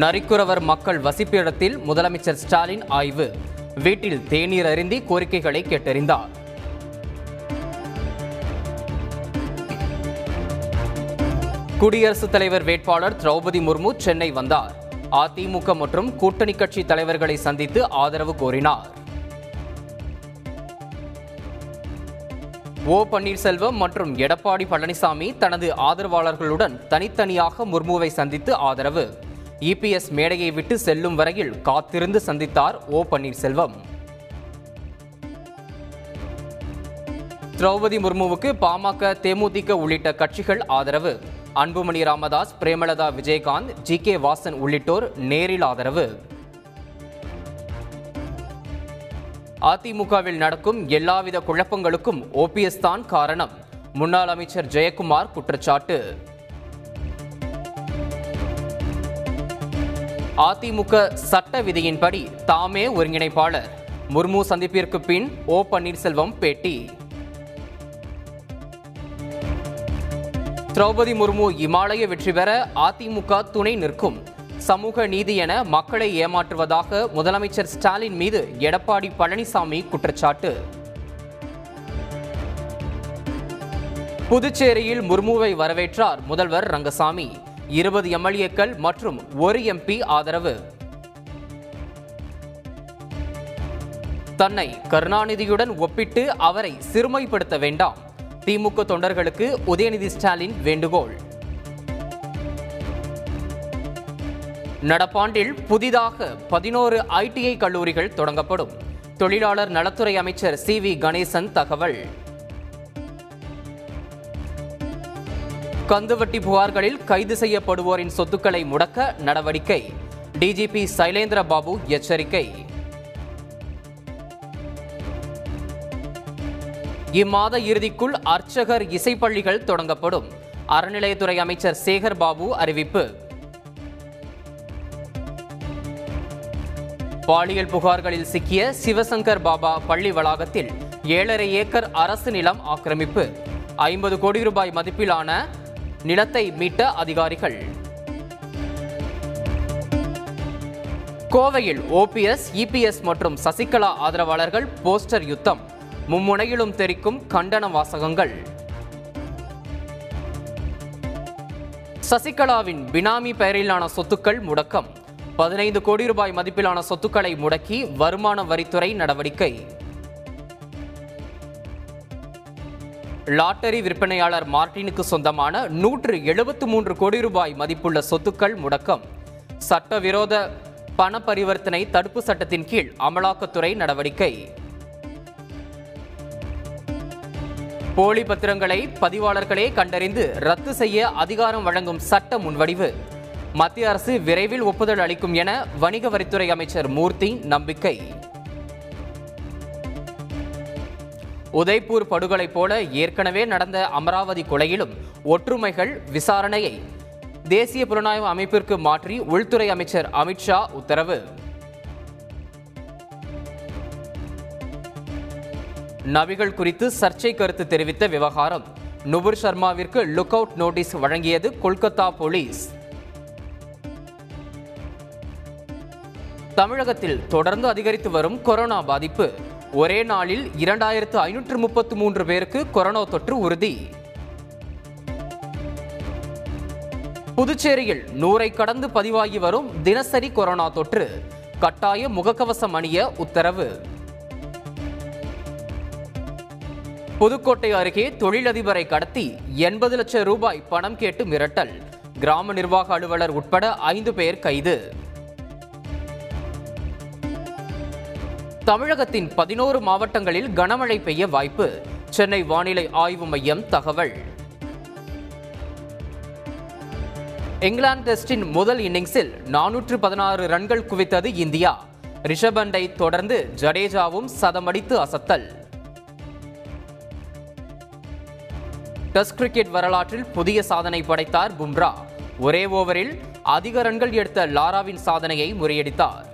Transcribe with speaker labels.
Speaker 1: நரிக்குறவர் மக்கள் வசிப்பிடத்தில் முதலமைச்சர் ஸ்டாலின் ஆய்வு. வீட்டில் தேநீர் அருந்தி கோரிக்கைகளை கேட்டறிந்தார். குடியரசுத் தலைவர் வேட்பாளர் திரௌபதி முர்மு சென்னை வந்தார். அதிமுக மற்றும் கூட்டணி கட்சி தலைவர்களை சந்தித்து ஆதரவு கோரினார். ஓ பன்னீர்செல்வம் மற்றும் எடப்பாடி பழனிசாமி தனது ஆதரவாளர்களுடன் தனித்தனியாக முர்முவை சந்தித்து ஆதரவு. இபிஎஸ் மேடையை விட்டு செல்லும் வரையில் காத்திருந்து சந்தித்தார் ஓ பன்னீர்செல்வம். திரௌபதி முர்முவுக்கு பாமக தேமுதிக உள்ளிட்ட கட்சிகள் ஆதரவு. அன்புமணி ராமதாஸ் பிரேமலதா விஜயகாந்த் ஜி கே வாசன் உள்ளிட்டோர் நேரில் ஆதரவு. அதிமுகவில் நடக்கும் எல்லாவித குழப்பங்களுக்கும் ஓபிஎஸ் தான் காரணம். முன்னாள் அமைச்சர் ஜெயக்குமார் குற்றச்சாட்டு. அதிமுக சட்ட விதியின்படி தாமே ஒருங்கிணைப்பாளர். முர்மு சந்திப்பிற்கு பின் ஓ பன்னீர்செல்வம் பேட்டி. திரௌபதி முர்மு இமாலய வெற்றி பெற அதிமுக துணை நிற்கும். சமூக நீதி என மக்களை ஏமாற்றுவதாக முதலமைச்சர் ஸ்டாலின் மீது எடப்பாடி பழனிசாமி குற்றச்சாட்டு. புதுச்சேரியில் முர்முவை வரவேற்றார் முதல்வர் ரங்கசாமி. இருபது எம்எல்ஏக்கள் மற்றும் ஒரு எம்பி ஆதரவு. தன்னை கருணாநிதியுடன் ஒப்பிட்டு அவரை சிறுமைப்படுத்த வேண்டாம். திமுக தொண்டர்களுக்கு உதயநிதி ஸ்டாலின் வேண்டுகோள். நடப்பாண்டில் புதிதாக பதினோரு ஐடிஐ கல்லூரிகள் தொடங்கப்படும். தொழிலாளர் நலத்துறை அமைச்சர் சி வி கணேசன் தகவல். கந்துவட்டி புகார்களில் கைது செய்யப்படுவோரின் சொத்துக்களை முடக்க நடவடிக்கை. டிஜிபி சைலேந்திர பாபு எச்சரிக்கை. இம்மாத இறுதிக்குள் அர்ச்சகர் இசைப்பள்ளிகள் தொடங்கப்படும். அறநிலையத்துறை அமைச்சர் சேகர் பாபு அறிவிப்பு. பாலியல் புகார்களில் சிக்கிய சிவசங்கர் பாபா பள்ளி வளாகத்தில் ஏழரை ஏக்கர் அரசு நிலம் ஆக்கிரமிப்பு. ஐம்பது கோடி ரூபாய் மதிப்பிலான நிலத்தை மீட்ட அதிகாரிகள். கோவையில் ஓபிஎஸ் இபிஎஸ் மற்றும் சசிகலா ஆதரவாளர்கள் போஸ்டர் யுத்தம். மும்முனையிலும் தெரிக்கும் கண்டன வாசகங்கள். சசிகலாவின் பினாமி பெயரிலான சொத்துக்கள் முடக்கம். பதினைந்து கோடி ரூபாய் மதிப்பிலான சொத்துக்களை முடக்கி வருமான வரித்துறை நடவடிக்கை. லாட்டரி விற்பனையாளர் மார்டினுக்கு சொந்தமான நூற்று எழுபத்து மூன்று கோடி ரூபாய் மதிப்புள்ள சொத்துக்கள் முடக்கம். சட்டவிரோத பண பரிவர்த்தனை தடுப்பு சட்டத்தின் கீழ் அமலாக்கத்துறை நடவடிக்கை. போலி பத்திரங்களை பதிவாளர்களே கண்டறிந்து ரத்து செய்ய அதிகாரம் வழங்கும் சட்ட முன்வடிவு. மத்திய அரசு விரைவில் ஒப்புதல் அளிக்கும் என வணிக வரித்துறை அமைச்சர் மூர்த்தி நம்பிக்கை. உதய்பூர் படுகொலை போல ஏற்கனவே நடந்த அமராவதி கொலையிலும் ஒற்றுமைகள் விசாரணையை தேசிய புலனாய்வு அமைப்பிற்கு மாற்றி உள்துறை அமைச்சர் அமித்ஷா உத்தரவு. நபிகள் குறித்து சர்ச்சை கருத்து தெரிவித்த விவகாரம். நுபுர் சர்மாவிற்கு லுக் அவுட் நோட்டீஸ் வழங்கியது கொல்கத்தா போலீஸ். தமிழகத்தில் தொடர்ந்து அதிகரித்து வரும் கொரோனா பாதிப்பு. ஒரே நாளில் இரண்டாயிரத்து ஐநூற்று முப்பத்து மூன்று பேருக்கு கொரோனா தொற்று உறுதி. புதுச்சேரியில் நூறை கடந்து பதிவாகி வரும் தினசரி கொரோனா தொற்று. கட்டாய முகக்கவசம் அணிய உத்தரவு. புதுக்கோட்டை அருகே தொழிலதிபரை கடத்தி எண்பது லட்சம் ரூபாய் பணம் கேட்டு மிரட்டல். கிராம நிர்வாக அலுவலர் உட்பட ஐந்து பேர் கைது. தமிழகத்தின் பதினோரு மாவட்டங்களில் கனமழை பெய்ய வாய்ப்பு. சென்னை வானிலை ஆய்வு மையம் தகவல். இங்கிலாந்து டெஸ்டின் முதல் இன்னிங்ஸில் நானூற்று பதினாறு ரன்கள் குவித்தது இந்தியா. ரிஷபண்டை தொடர்ந்து ஜடேஜாவும் சதமடித்து அசத்தல். டெஸ்ட் கிரிக்கெட் வரலாற்றில் புதிய சாதனை படைத்தார் பும்ரா. ஒரே ஓவரில் அதிக ரன்கள் எடுத்த லாராவின் சாதனையை முறியடித்தார்.